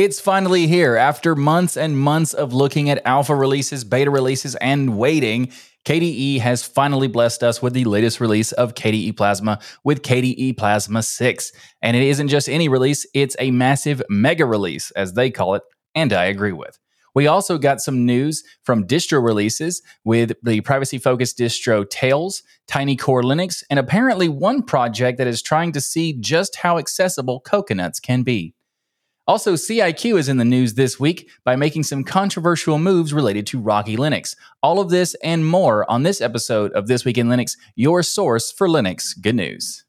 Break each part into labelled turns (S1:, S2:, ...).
S1: It's finally here. After months and months of looking at alpha releases, beta releases, and waiting, KDE has finally blessed us with the latest release of KDE Plasma with KDE Plasma 6. And it isn't just any release, it's a massive mega release, as they call it, and I agree with. We also got some news from distro releases with the privacy focused distro Tails, Tiny Core Linux, and apparently one project that is trying to see just how accessible coconuts can be. Also, CIQ is in the news this week by making some controversial moves related to Rocky Linux. All of this and more on this episode of This Week in Linux, your source for Linux good news.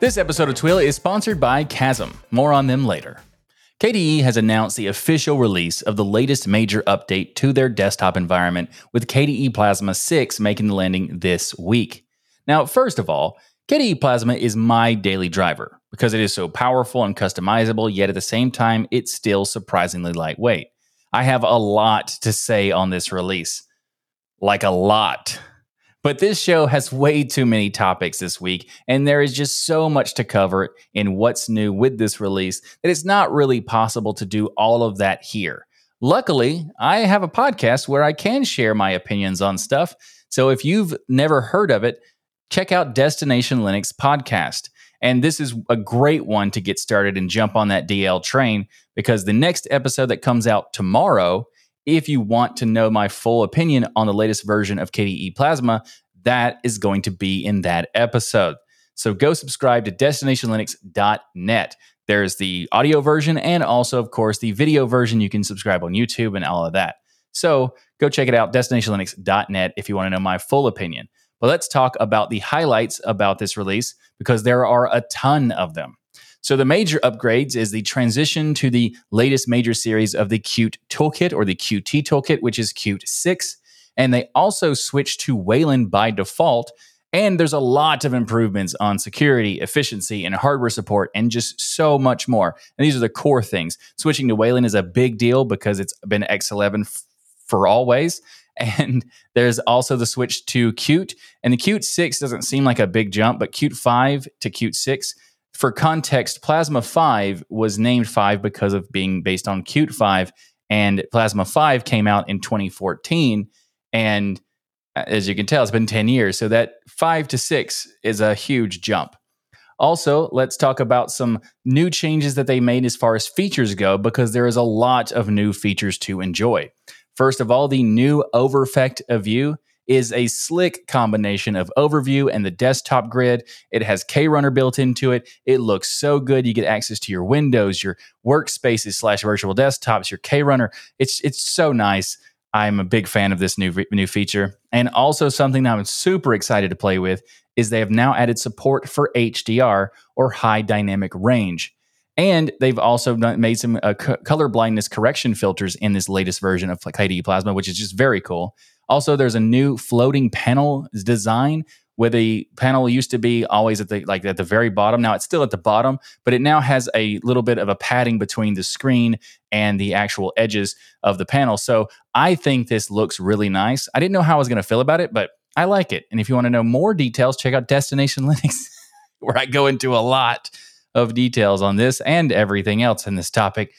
S1: This episode of Twila is sponsored by Kasm. More on them later. KDE has announced the official release of the latest major update to their desktop environment, with KDE Plasma 6 making the landing this week. Now, first of all, KDE Plasma is my daily driver because it is so powerful and customizable, yet at the same time, it's still surprisingly lightweight. I have a lot to say on this release. Like a lot. But this show has way too many topics this week, and there is just so much to cover in what's new with this release that it's not really possible to do all of that here. Luckily, I have a podcast where I can share my opinions on stuff. So if you've never heard of it, check out Destination Linux podcast. And this is a great one to get started and jump on that DL train because the next episode that comes out tomorrow, if you want to know my full opinion on the latest version of KDE Plasma, that is going to be in that episode. So go subscribe to destinationlinux.net. There's the audio version and also, of course, the video version. You can subscribe on YouTube and all of that. So go check it out, destinationlinux.net, if you want to know my full opinion. But let's talk about the highlights about this release because there are a ton of them. So the major upgrades is the transition to the latest major series of the Qt toolkit or the Qt toolkit, which is Qt 6. And they also switched to Wayland by default. And there's a lot of improvements on security, efficiency, and hardware support, and just so much more. And these are the core things. Switching to Wayland is a big deal because it's been X11 f- for always. And there's also the switch to Qt. And the Qt 6 doesn't seem like a big jump, but Qt 5 to Qt 6. For context, Plasma 5 was named 5 because of being based on Qt 5. And Plasma 5 came out in 2014. And uh, as you can tell, it's been 10 years. So that 5 to 6 is a huge jump. Also, let's talk about some new changes that they made as far as features go, because there is a lot of new features to enjoy. First of all, the new Overfect View is a slick combination of overview and the desktop grid. It has KRunner built into it. It looks so good. You get access to your windows, your workspaces slash virtual desktops, your KRunner. It's it's so nice. I'm a big fan of this new new feature, and also something that I'm super excited to play with is they have now added support for HDR or high dynamic range. And they've also made some uh, color blindness correction filters in this latest version of KDE Plasma, which is just very cool. Also, there's a new floating panel design where the panel used to be always at the like at the very bottom. Now it's still at the bottom, but it now has a little bit of a padding between the screen and the actual edges of the panel. So I think this looks really nice. I didn't know how I was going to feel about it, but I like it. And if you want to know more details, check out Destination Linux, where I go into a lot of details on this and everything else in this topic.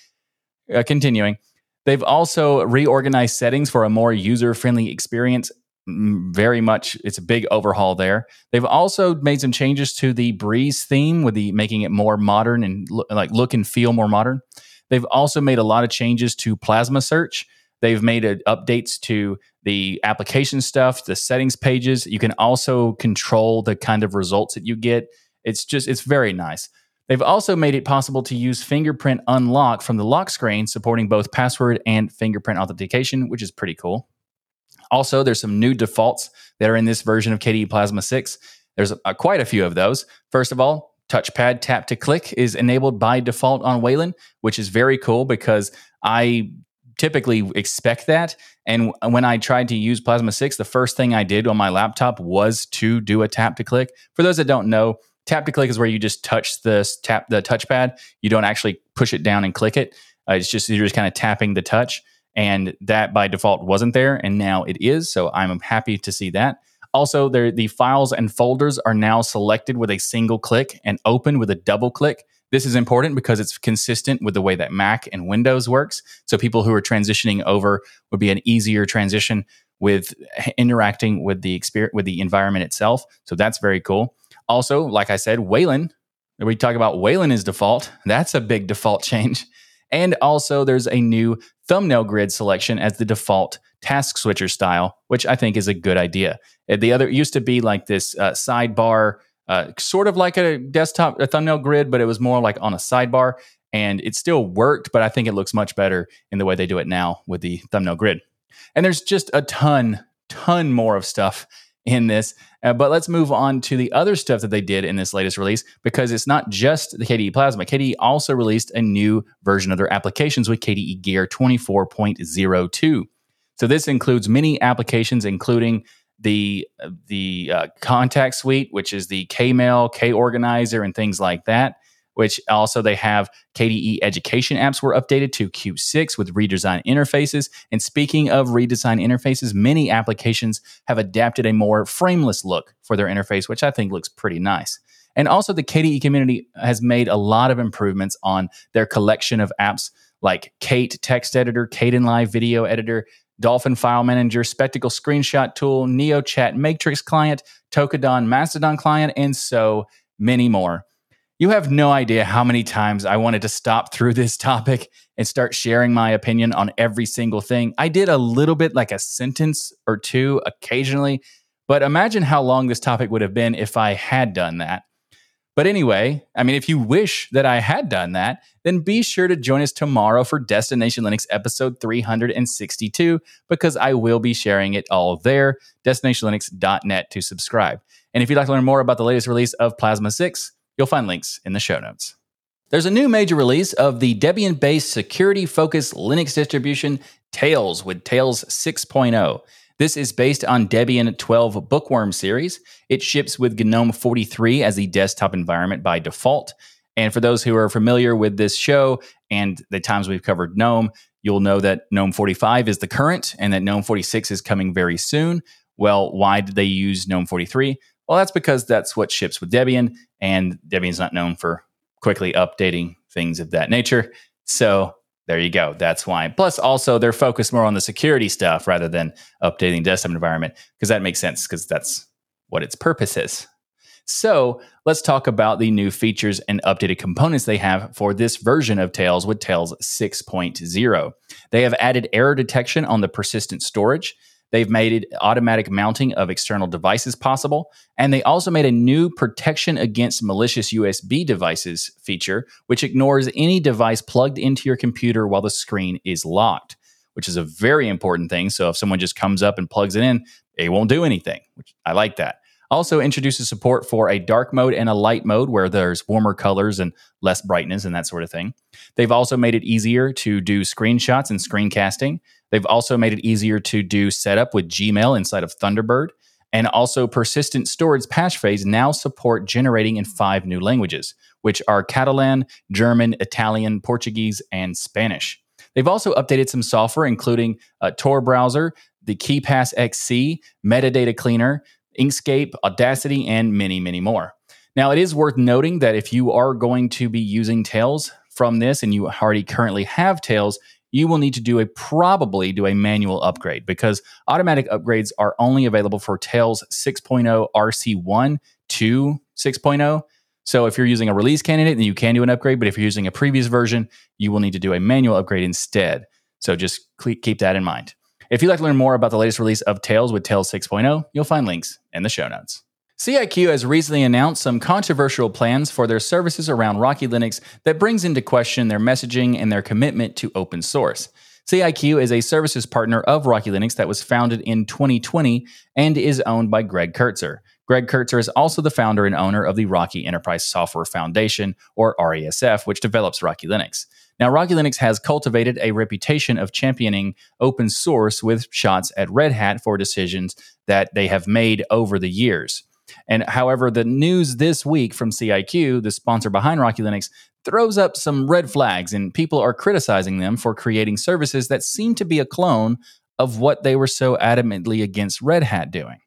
S1: Uh, continuing, they've also reorganized settings for a more user friendly experience. Very much, it's a big overhaul there. They've also made some changes to the Breeze theme, with the making it more modern and lo- like look and feel more modern. They've also made a lot of changes to Plasma Search. They've made a, updates to the application stuff, the settings pages. You can also control the kind of results that you get. It's just, it's very nice. They've also made it possible to use fingerprint unlock from the lock screen, supporting both password and fingerprint authentication, which is pretty cool. Also, there's some new defaults that are in this version of KDE Plasma 6. There's a, quite a few of those. First of all, touchpad tap to click is enabled by default on Wayland, which is very cool because I typically expect that. And when I tried to use Plasma 6, the first thing I did on my laptop was to do a tap to click. For those that don't know, tap to click is where you just touch the tap the touchpad. You don't actually push it down and click it. Uh, it's just you're just kind of tapping the touch, and that by default wasn't there, and now it is. So I'm happy to see that. Also, the files and folders are now selected with a single click and open with a double click. This is important because it's consistent with the way that Mac and Windows works. So people who are transitioning over would be an easier transition with interacting with the experience with the environment itself. So that's very cool. Also, like I said, Wayland, we talk about Wayland is default. That's a big default change. And also there's a new thumbnail grid selection as the default task switcher style, which I think is a good idea. Uh, the other used to be like this uh, sidebar, uh, sort of like a desktop a thumbnail grid, but it was more like on a sidebar. And it still worked, but I think it looks much better in the way they do it now with the thumbnail grid. And there's just a ton, ton more of stuff in this. Uh, but let's move on to the other stuff that they did in this latest release because it's not just the KDE Plasma. KDE also released a new version of their applications with KDE Gear 24.02. So this includes many applications, including the the uh, contact suite, which is the Kmail, KOrganizer, and things like that which also they have KDE education apps were updated to Qt 6 with redesigned interfaces. And speaking of redesigned interfaces, many applications have adapted a more frameless look for their interface, which I think looks pretty nice. And also, the KDE community has made a lot of improvements on their collection of apps like Kate Text Editor, Kdenlive Video Editor, Dolphin File Manager, Spectacle Screenshot Tool, NeoChat Matrix Client, Tokodon Mastodon Client, and so many more. You have no idea how many times I wanted to stop through this topic and start sharing my opinion on every single thing. I did a little bit, like a sentence or two occasionally, but imagine how long this topic would have been if I had done that. But anyway, I mean, if you wish that I had done that, then be sure to join us tomorrow for Destination Linux episode 362 because I will be sharing it all there, destinationlinux.net to subscribe. And if you'd like to learn more about the latest release of Plasma 6, You'll find links in the show notes. There's a new major release of the Debian based security focused Linux distribution Tails with Tails 6.0. This is based on Debian 12 Bookworm series. It ships with GNOME 43 as the desktop environment by default. And for those who are familiar with this show and the times we've covered GNOME, you'll know that GNOME 45 is the current and that GNOME 46 is coming very soon. Well, why did they use GNOME 43? Well, that's because that's what ships with Debian, and Debian's not known for quickly updating things of that nature. So there you go. That's why. Plus, also they're focused more on the security stuff rather than updating desktop environment because that makes sense because that's what its purpose is. So let's talk about the new features and updated components they have for this version of Tails with Tails 6.0. They have added error detection on the persistent storage. They've made automatic mounting of external devices possible. And they also made a new protection against malicious USB devices feature, which ignores any device plugged into your computer while the screen is locked, which is a very important thing. So if someone just comes up and plugs it in, it won't do anything, which I like that. Also introduces support for a dark mode and a light mode where there's warmer colors and less brightness and that sort of thing. They've also made it easier to do screenshots and screencasting. They've also made it easier to do setup with Gmail inside of Thunderbird. And also, persistent storage patch phase now support generating in five new languages, which are Catalan, German, Italian, Portuguese, and Spanish. They've also updated some software, including a Tor browser, the KeePass XC, metadata cleaner, Inkscape, Audacity, and many, many more. Now, it is worth noting that if you are going to be using Tails from this and you already currently have Tails, you will need to do a probably do a manual upgrade because automatic upgrades are only available for Tails 6.0 RC1 to 6.0. So if you're using a release candidate, then you can do an upgrade. But if you're using a previous version, you will need to do a manual upgrade instead. So just keep that in mind. If you'd like to learn more about the latest release of Tails with Tails 6.0, you'll find links in the show notes. CIQ has recently announced some controversial plans for their services around Rocky Linux that brings into question their messaging and their commitment to open source. CIQ is a services partner of Rocky Linux that was founded in 2020 and is owned by Greg Kurtzer. Greg Kurtzer is also the founder and owner of the Rocky Enterprise Software Foundation, or RESF, which develops Rocky Linux. Now, Rocky Linux has cultivated a reputation of championing open source with shots at Red Hat for decisions that they have made over the years. And however, the news this week from CIQ, the sponsor behind Rocky Linux, throws up some red flags, and people are criticizing them for creating services that seem to be a clone of what they were so adamantly against Red Hat doing.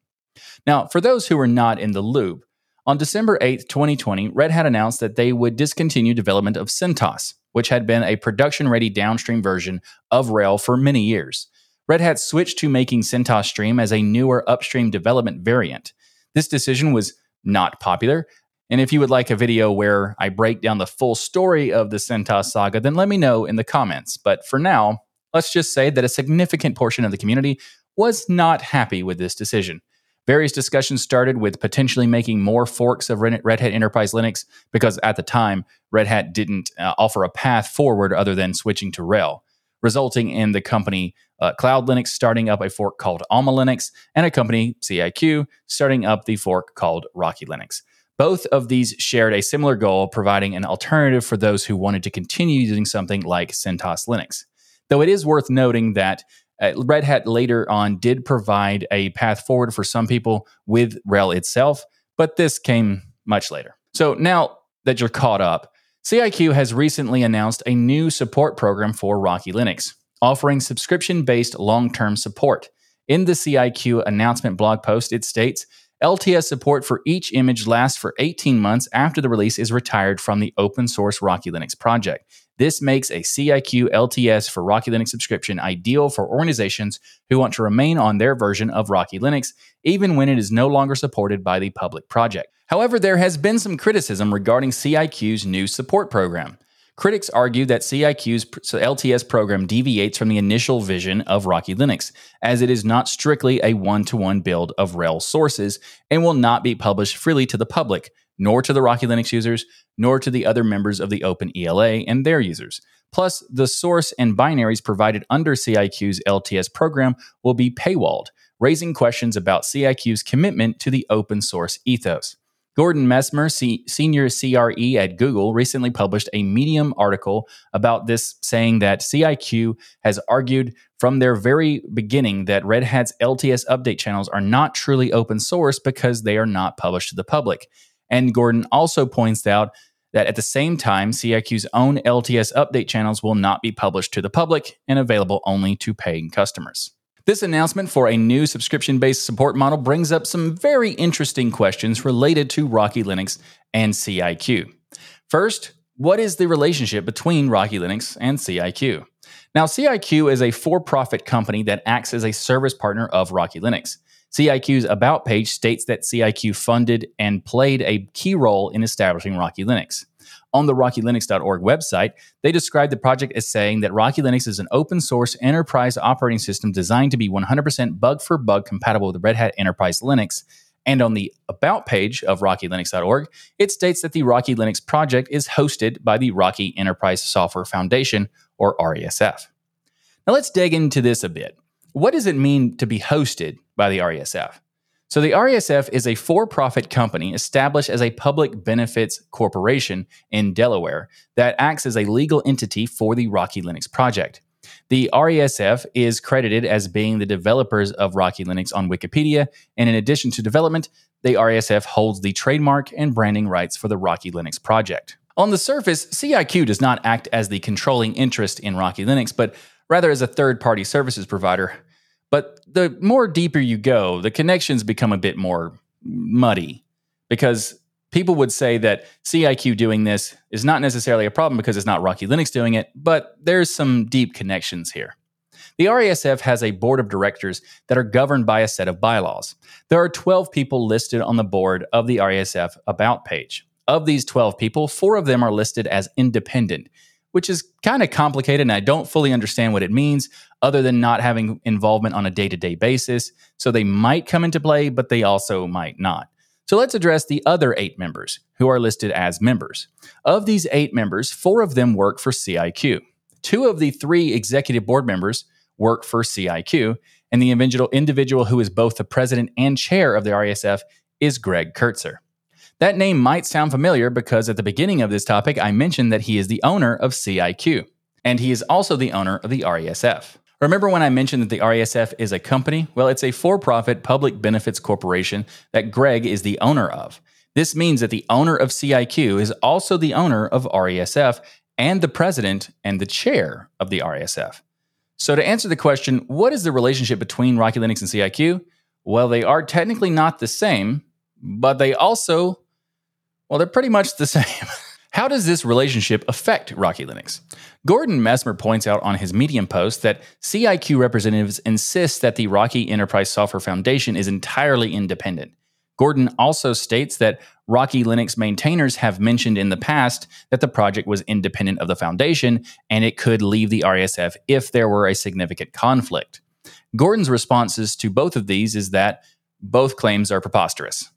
S1: Now, for those who are not in the loop, on December 8, 2020, Red Hat announced that they would discontinue development of CentOS, which had been a production ready downstream version of RHEL for many years. Red Hat switched to making CentOS Stream as a newer upstream development variant. This decision was not popular. And if you would like a video where I break down the full story of the CentOS saga, then let me know in the comments. But for now, let's just say that a significant portion of the community was not happy with this decision. Various discussions started with potentially making more forks of Red Hat Enterprise Linux because at the time, Red Hat didn't uh, offer a path forward other than switching to RHEL, resulting in the company uh, Cloud Linux starting up a fork called Alma Linux and a company, CIQ, starting up the fork called Rocky Linux. Both of these shared a similar goal, providing an alternative for those who wanted to continue using something like CentOS Linux. Though it is worth noting that uh, Red Hat later on did provide a path forward for some people with RHEL itself, but this came much later. So now that you're caught up, CIQ has recently announced a new support program for Rocky Linux, offering subscription based long term support. In the CIQ announcement blog post, it states LTS support for each image lasts for 18 months after the release is retired from the open source Rocky Linux project. This makes a CIQ LTS for Rocky Linux subscription ideal for organizations who want to remain on their version of Rocky Linux, even when it is no longer supported by the public project. However, there has been some criticism regarding CIQ's new support program. Critics argue that CIQ's LTS program deviates from the initial vision of Rocky Linux, as it is not strictly a one to one build of RHEL sources and will not be published freely to the public, nor to the Rocky Linux users, nor to the other members of the Open ELA and their users. Plus, the source and binaries provided under CIQ's LTS program will be paywalled, raising questions about CIQ's commitment to the open source ethos. Gordon Messmer, C- senior CRE at Google, recently published a Medium article about this, saying that CIQ has argued from their very beginning that Red Hat's LTS update channels are not truly open source because they are not published to the public. And Gordon also points out that at the same time, CIQ's own LTS update channels will not be published to the public and available only to paying customers. This announcement for a new subscription based support model brings up some very interesting questions related to Rocky Linux and CIQ. First, what is the relationship between Rocky Linux and CIQ? Now, CIQ is a for profit company that acts as a service partner of Rocky Linux. CIQ's About page states that CIQ funded and played a key role in establishing Rocky Linux on the rockylinux.org website, they describe the project as saying that Rocky Linux is an open source enterprise operating system designed to be 100% bug for bug compatible with Red Hat Enterprise Linux. And on the About page of rockylinux.org, it states that the Rocky Linux project is hosted by the Rocky Enterprise Software Foundation, or RESF. Now let's dig into this a bit. What does it mean to be hosted by the RESF? So the RESF is a for-profit company established as a public benefits corporation in Delaware that acts as a legal entity for the Rocky Linux project. The RESF is credited as being the developers of Rocky Linux on Wikipedia, and in addition to development, the RESF holds the trademark and branding rights for the Rocky Linux project. On the surface, CIQ does not act as the controlling interest in Rocky Linux, but rather as a third party services provider but the more deeper you go, the connections become a bit more muddy because people would say that CIQ doing this is not necessarily a problem because it's not Rocky Linux doing it, but there's some deep connections here. The RESF has a board of directors that are governed by a set of bylaws. There are 12 people listed on the board of the RESF About page. Of these 12 people, four of them are listed as independent, which is kind of complicated and I don't fully understand what it means other than not having involvement on a day to day basis. So they might come into play, but they also might not. So let's address the other eight members who are listed as members. Of these eight members, four of them work for CIQ. Two of the three executive board members work for CIQ, and the individual, individual who is both the president and chair of the RESF is Greg Kurtzer. That name might sound familiar because at the beginning of this topic, I mentioned that he is the owner of CIQ, and he is also the owner of the RESF. Remember when I mentioned that the RESF is a company? Well, it's a for profit public benefits corporation that Greg is the owner of. This means that the owner of CIQ is also the owner of RESF and the president and the chair of the RESF. So, to answer the question, what is the relationship between Rocky Linux and CIQ? well, they are technically not the same, but they also, well, they're pretty much the same. How does this relationship affect Rocky Linux? Gordon Messmer points out on his Medium post that CIQ representatives insist that the Rocky Enterprise Software Foundation is entirely independent. Gordon also states that Rocky Linux maintainers have mentioned in the past that the project was independent of the foundation and it could leave the RESF if there were a significant conflict. Gordon's responses to both of these is that both claims are preposterous.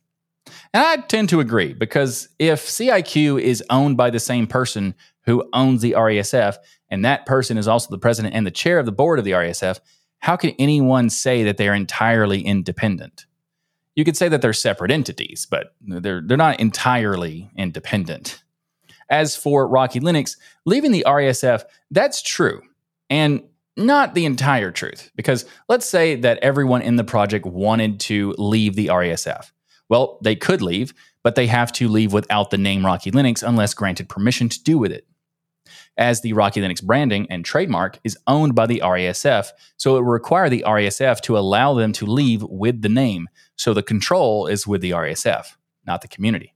S1: And I tend to agree because if CIQ is owned by the same person who owns the RESF, and that person is also the president and the chair of the board of the RESF, how can anyone say that they're entirely independent? You could say that they're separate entities, but they're, they're not entirely independent. As for Rocky Linux, leaving the RESF, that's true. And not the entire truth, because let's say that everyone in the project wanted to leave the RESF. Well, they could leave, but they have to leave without the name Rocky Linux unless granted permission to do with it. As the Rocky Linux branding and trademark is owned by the RESF, so it will require the RESF to allow them to leave with the name. So the control is with the RESF, not the community.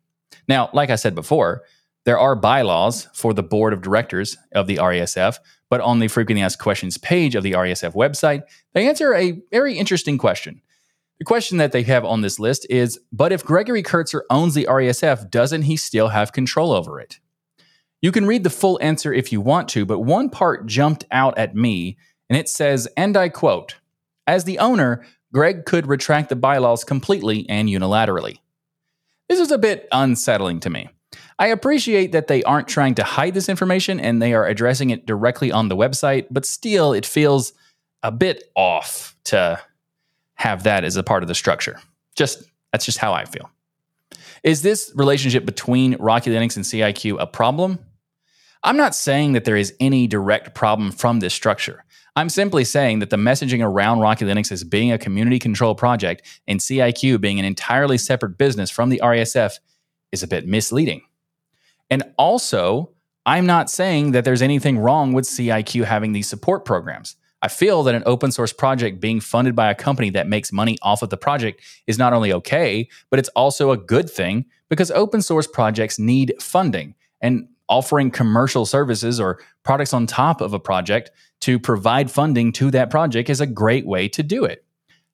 S1: Now, like I said before, there are bylaws for the board of directors of the RESF, but on the frequently asked questions page of the RESF website, they answer a very interesting question. The question that they have on this list is But if Gregory Kurtzer owns the RESF, doesn't he still have control over it? You can read the full answer if you want to, but one part jumped out at me, and it says, and I quote, As the owner, Greg could retract the bylaws completely and unilaterally. This is a bit unsettling to me. I appreciate that they aren't trying to hide this information and they are addressing it directly on the website, but still, it feels a bit off to have that as a part of the structure. Just that's just how I feel. Is this relationship between Rocky Linux and CIQ a problem? I'm not saying that there is any direct problem from this structure. I'm simply saying that the messaging around Rocky Linux as being a community control project and CIQ being an entirely separate business from the RESF is a bit misleading. And also, I'm not saying that there's anything wrong with CIQ having these support programs. I feel that an open source project being funded by a company that makes money off of the project is not only okay, but it's also a good thing because open source projects need funding. And offering commercial services or products on top of a project to provide funding to that project is a great way to do it.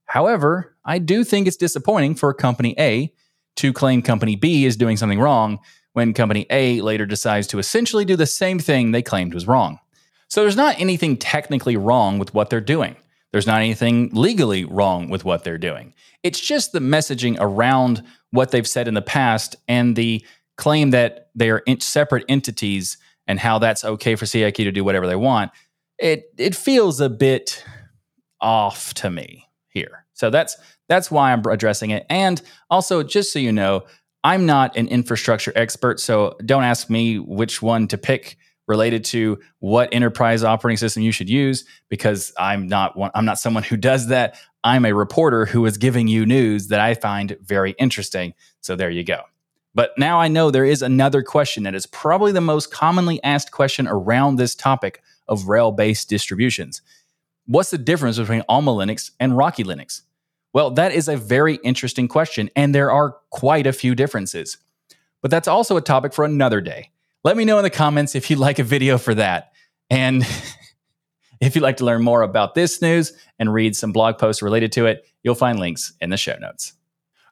S1: However, I do think it's disappointing for company A to claim company B is doing something wrong when company A later decides to essentially do the same thing they claimed was wrong. So there's not anything technically wrong with what they're doing. There's not anything legally wrong with what they're doing. It's just the messaging around what they've said in the past and the claim that they are separate entities and how that's okay for CIQ to do whatever they want. It it feels a bit off to me here. So that's that's why I'm addressing it. And also, just so you know, I'm not an infrastructure expert, so don't ask me which one to pick related to what enterprise operating system you should use because I'm not one, I'm not someone who does that. I'm a reporter who is giving you news that I find very interesting. So there you go. But now I know there is another question that is probably the most commonly asked question around this topic of RHEL-based distributions. What's the difference between Alma Linux and Rocky Linux? Well, that is a very interesting question, and there are quite a few differences. But that's also a topic for another day. Let me know in the comments if you'd like a video for that. And if you'd like to learn more about this news and read some blog posts related to it, you'll find links in the show notes.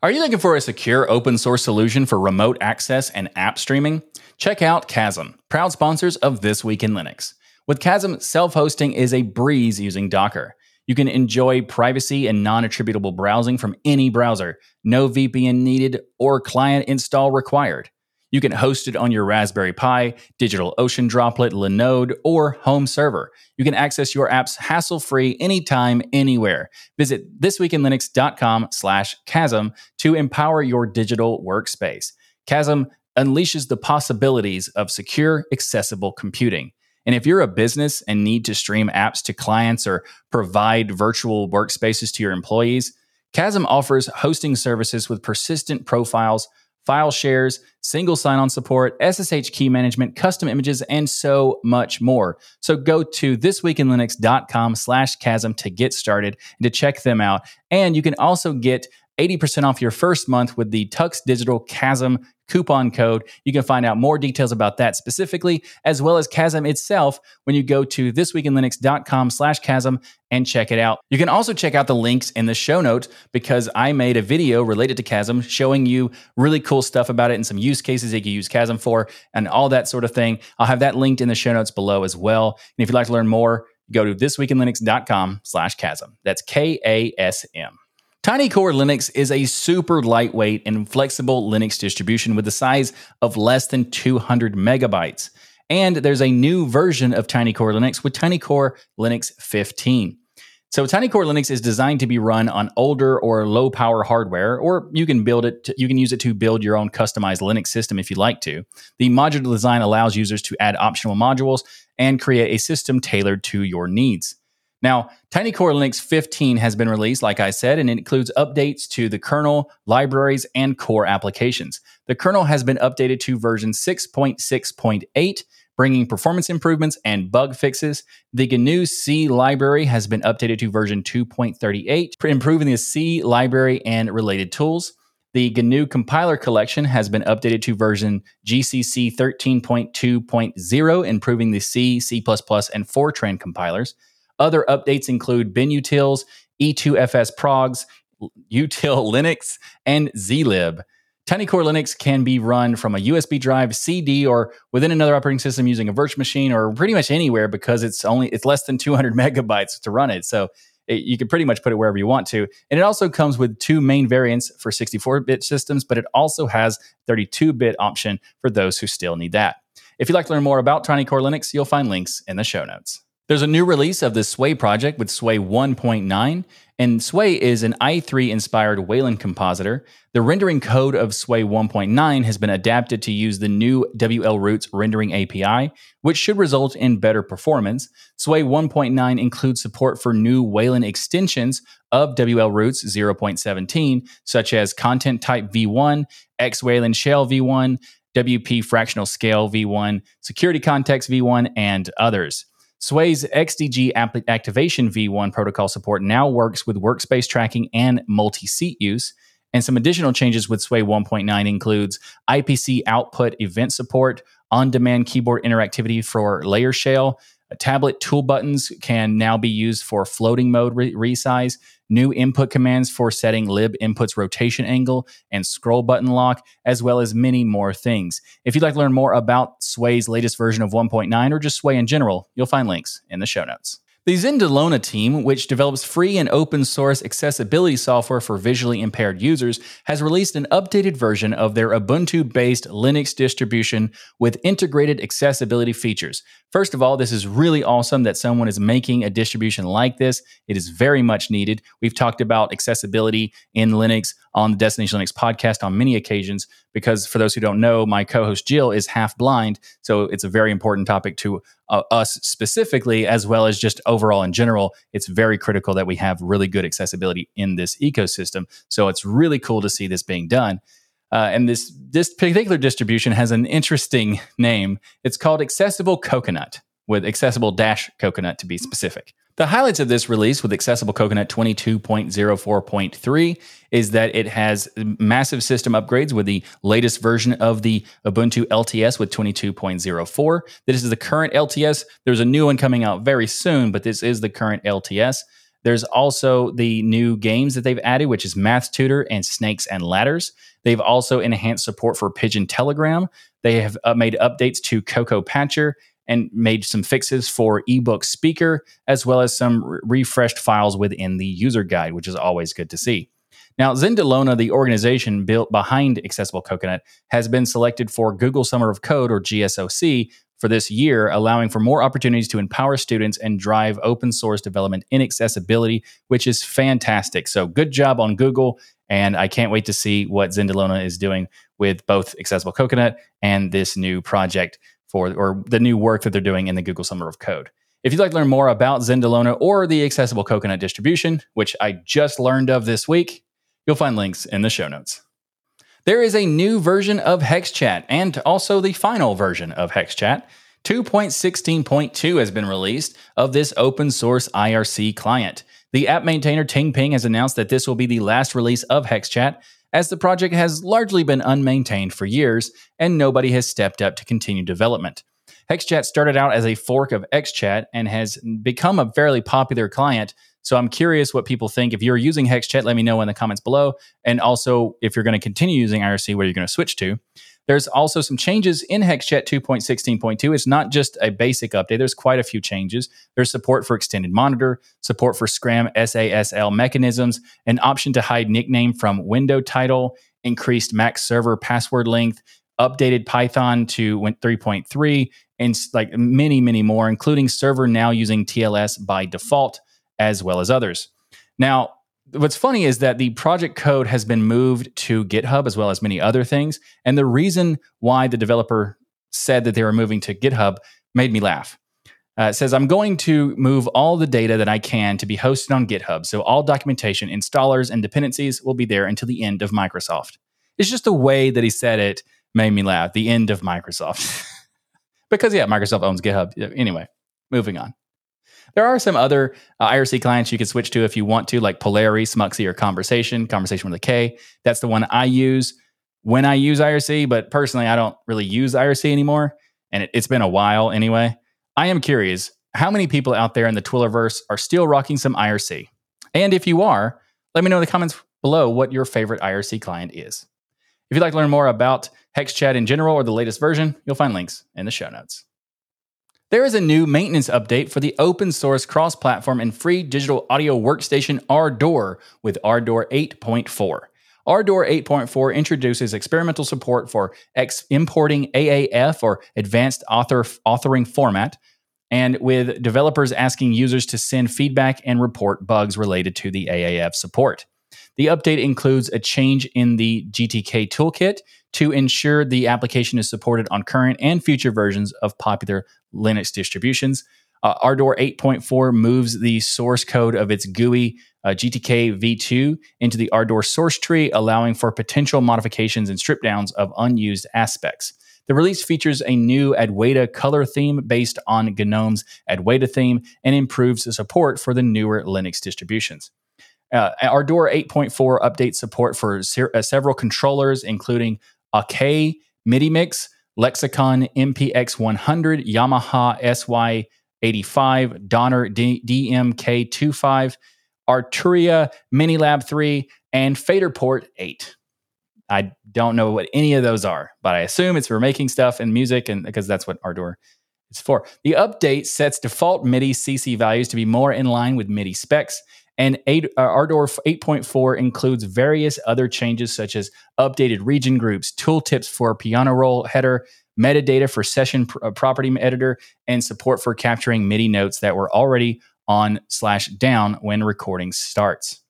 S1: Are you looking for a secure open source solution for remote access and app streaming? Check out Kasm, proud sponsors of This Week in Linux. With Kasm, self hosting is a breeze using Docker. You can enjoy privacy and non attributable browsing from any browser, no VPN needed or client install required. You can host it on your Raspberry Pi, DigitalOcean Droplet, Linode, or home server. You can access your apps hassle-free anytime, anywhere. Visit thisweekinlinux.com slash kasm to empower your digital workspace. Kasm unleashes the possibilities of secure, accessible computing. And if you're a business and need to stream apps to clients or provide virtual workspaces to your employees, Kasm offers hosting services with persistent profiles – file shares, single sign on support, SSH key management, custom images, and so much more. So go to thisweekinlinux.com slash kasm to get started and to check them out. And you can also get 80% off your first month with the Tux Digital Kasm coupon code. You can find out more details about that specifically, as well as Kasm itself when you go to thisweekinlinux.com slash kasm and check it out. You can also check out the links in the show notes because I made a video related to Kasm showing you really cool stuff about it and some use cases that you can use Kasm for and all that sort of thing. I'll have that linked in the show notes below as well. And if you'd like to learn more, go to thisweekinlinux.com slash kasm. That's K-A-S-M. TinyCore Linux is a super lightweight and flexible Linux distribution with the size of less than 200 megabytes. And there's a new version of TinyCore Linux with TinyCore Linux 15. So TinyCore Linux is designed to be run on older or low power hardware, or you can build it. To, you can use it to build your own customized Linux system if you'd like to. The modular design allows users to add optional modules and create a system tailored to your needs. Now, TinyCore Linux 15 has been released, like I said, and it includes updates to the kernel, libraries, and core applications. The kernel has been updated to version 6.6.8, bringing performance improvements and bug fixes. The GNU C library has been updated to version 2.38, improving the C library and related tools. The GNU compiler collection has been updated to version GCC 13.2.0, improving the C, C++, and Fortran compilers. Other updates include binutils, E2FS progs, util Linux, and zlib. TinyCore Linux can be run from a USB drive, CD, or within another operating system using a virtual machine, or pretty much anywhere because it's only it's less than 200 megabytes to run it. So it, you can pretty much put it wherever you want to. And it also comes with two main variants for 64-bit systems, but it also has 32-bit option for those who still need that. If you'd like to learn more about TinyCore Linux, you'll find links in the show notes. There's a new release of the Sway project with Sway 1.9, and Sway is an i3 inspired Wayland compositor. The rendering code of Sway 1.9 has been adapted to use the new WL Roots rendering API, which should result in better performance. Sway 1.9 includes support for new Wayland extensions of WL Roots 0.17, such as Content Type V1, X Wayland Shell V1, WP Fractional Scale V1, Security Context V1, and others. Sway's XDG Activation v1 protocol support now works with workspace tracking and multi-seat use. And some additional changes with Sway 1.9 includes IPC output event support, on-demand keyboard interactivity for layer shell, uh, tablet tool buttons can now be used for floating mode re- resize, new input commands for setting lib input's rotation angle and scroll button lock, as well as many more things. If you'd like to learn more about Sway's latest version of 1.9 or just Sway in general, you'll find links in the show notes. The Zendalona team, which develops free and open source accessibility software for visually impaired users, has released an updated version of their Ubuntu based Linux distribution with integrated accessibility features. First of all, this is really awesome that someone is making a distribution like this. It is very much needed. We've talked about accessibility in Linux on the Destination Linux podcast on many occasions because, for those who don't know, my co host Jill is half blind. So it's a very important topic to uh, us specifically, as well as just overall in general. It's very critical that we have really good accessibility in this ecosystem. So it's really cool to see this being done. Uh, and this this particular distribution has an interesting name. It's called Accessible Coconut, with Accessible Dash Coconut to be specific. The highlights of this release with Accessible Coconut 22.04.3 is that it has massive system upgrades with the latest version of the Ubuntu LTS with 22.04. This is the current LTS. There's a new one coming out very soon, but this is the current LTS. There's also the new games that they've added, which is Math Tutor and Snakes and Ladders. They've also enhanced support for Pidgin Telegram. They have uh, made updates to Coco Patcher and made some fixes for ebook speaker, as well as some re- refreshed files within the user guide, which is always good to see. Now, Zendalona, the organization built behind Accessible Coconut, has been selected for Google Summer of Code or GSOC for this year, allowing for more opportunities to empower students and drive open source development in accessibility, which is fantastic. So, good job on Google. And I can't wait to see what Zendalona is doing with both Accessible Coconut and this new project for, or the new work that they're doing in the Google Summer of Code. If you'd like to learn more about Zendalona or the Accessible Coconut distribution, which I just learned of this week, you'll find links in the show notes. There is a new version of HexChat and also the final version of HexChat. 2.16.2 has been released of this open source IRC client. The app maintainer Ting-Ping has announced that this will be the last release of HexChat, as the project has largely been unmaintained for years and nobody has stepped up to continue development. HexChat started out as a fork of XChat and has become a fairly popular client. So I'm curious what people think. If you're using HexChat, let me know in the comments below. And also, if you're going to continue using IRC, where you're going to switch to. There's also some changes in HexChat 2.16.2. It's not just a basic update, there's quite a few changes. There's support for extended monitor, support for Scram SASL mechanisms, an option to hide nickname from window title, increased max server password length, updated Python to 3.3, and like many, many more, including server now using TLS by default, as well as others. Now, what's funny is that the project code has been moved to GitHub as well as many other things. And the reason why the developer said that they were moving to GitHub made me laugh. Uh, it says, I'm going to move all the data that I can to be hosted on GitHub. So all documentation, installers, and dependencies will be there until the end of Microsoft. It's just the way that he said it made me laugh. The end of Microsoft. because, yeah, Microsoft owns GitHub. Anyway, moving on. There are some other uh, IRC clients you can switch to if you want to, like Polari, Smuxi, or Konversation, Konversation with a K. That's the one I use when I use IRC, but personally, I don't really use IRC anymore. And it, it's been a while anyway. I am curious how many people out there in the Twillerverse are still rocking some IRC? And if you are, let me know in the comments below what your favorite IRC client is. If you'd like to learn more about HexChat in general or the latest version, you'll find links in the show notes. There is a new maintenance update for the open source cross platform and free digital audio workstation Ardour with Ardour 8.4. Ardour 8.4 introduces experimental support for ex- importing AAF or Advanced Author Authoring Format, and with developers asking users to send feedback and report bugs related to the AAF support. The update includes a change in the GTK toolkit to ensure the application is supported on current and future versions of popular Linux distributions. Uh, Ardour 8.4 moves the source code of its GUI uh, GTK v2 into the Ardour source tree, allowing for potential modifications and strip downs of unused aspects. The release features a new Adwaita color theme based on GNOME's Adwaita theme and improves support for the newer Linux distributions. Uh, Ardour 8.4 updates support for uh, several controllers, including Akai MIDI Mix, Lexicon MPX100, Yamaha SY85, Donner D- DMK25, Arturia Minilab 3, and Faderport 8. I don't know what any of those are, but I assume it's for making stuff and music, and because that's what Ardour is for. The update sets default MIDI CC values to be more in line with MIDI specs and 8, uh, Ardour 8.4 includes various other changes such as updated region groups, tooltips for piano roll header, metadata for session pr- uh, property editor, and support for capturing MIDI notes that were already on slash down when recording starts.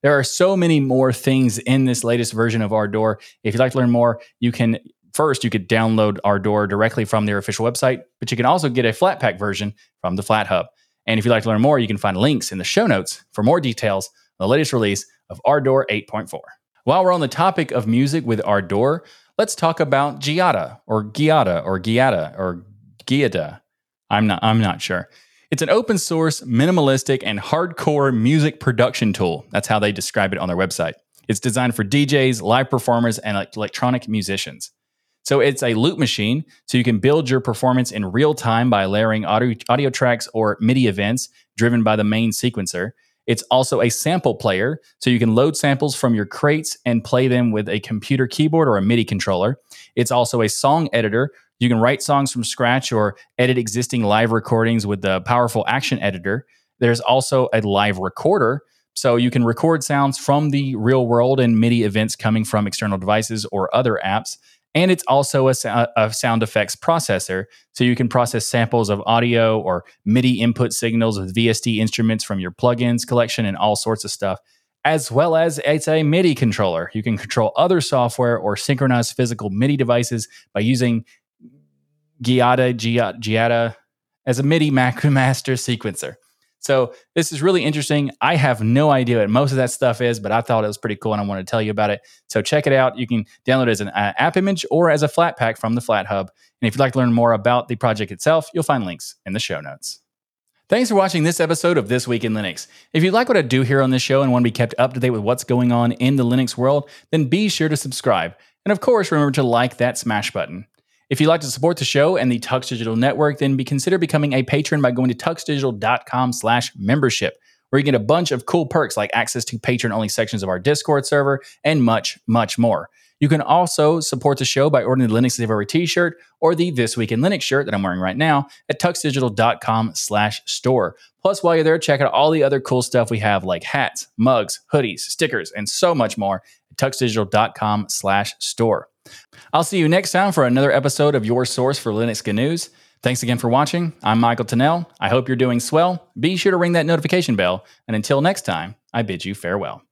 S1: There are so many more things in this latest version of Ardour. If you'd like to learn more, you can first you could download Ardour directly from their official website, but you can also get a Flatpak version from the FlatHub. And if you'd like to learn more, you can find links in the show notes for more details on the latest release of Ardour 8.4. While we're on the topic of music with Ardour, let's talk about Giada or Giada or Giada or Giada. I'm not I'm not sure. It's an open source, minimalistic, and hardcore music production tool. That's how they describe it on their website. It's designed for DJs, live performers, and electronic musicians. So it's a loop machine, so you can build your performance in real time by layering audio, audio tracks or MIDI events driven by the main sequencer. It's also a sample player, so you can load samples from your crates and play them with a computer keyboard or a MIDI controller. It's also a song editor. You can write songs from scratch or edit existing live recordings with the powerful action editor. There's also a live recorder, so you can record sounds from the real world and MIDI events coming from external devices or other apps. And it's also a, a, sound effects processor. So you can process samples of audio or MIDI input signals with VST instruments from your plugins collection and all sorts of stuff, as well as it's a MIDI controller. You can control other software or synchronize physical MIDI devices by using Giada, Giada, Giada as a MIDI Master sequencer. So this is really interesting. I have no idea what most of that stuff is, but I thought it was pretty cool and I want to tell you about it. So check it out. You can download it as an uh, app image or as a Flatpak from the Flat Hub. And if you'd like to learn more about the project itself, you'll find links in the show notes. Thanks for watching this episode of This Week in Linux. If you like what I do here on this show and want to be kept up to date with what's going on in the Linux world, then be sure to subscribe. And of course, remember to like that smash button. If you'd like to support the show and the Tux Digital Network, then be consider becoming a patron by going to tuxdigital.com slash membership, where you get a bunch of cool perks like access to patron-only sections of our Discord server and much, much more. You can also support the show by ordering the Linux Live t-shirt or the This Week in Linux shirt that I'm wearing right now at tuxdigital.com slash store. Plus, while you're there, check out all the other cool stuff we have like hats, mugs, hoodies, stickers, and so much more at tuxdigital.com slash store. I'll see you next time for another episode of your source for Linux news. Thanks again for watching. I'm Michael Tunnell. I hope you're doing swell. Be sure to ring that notification bell. And until next time, I bid you farewell.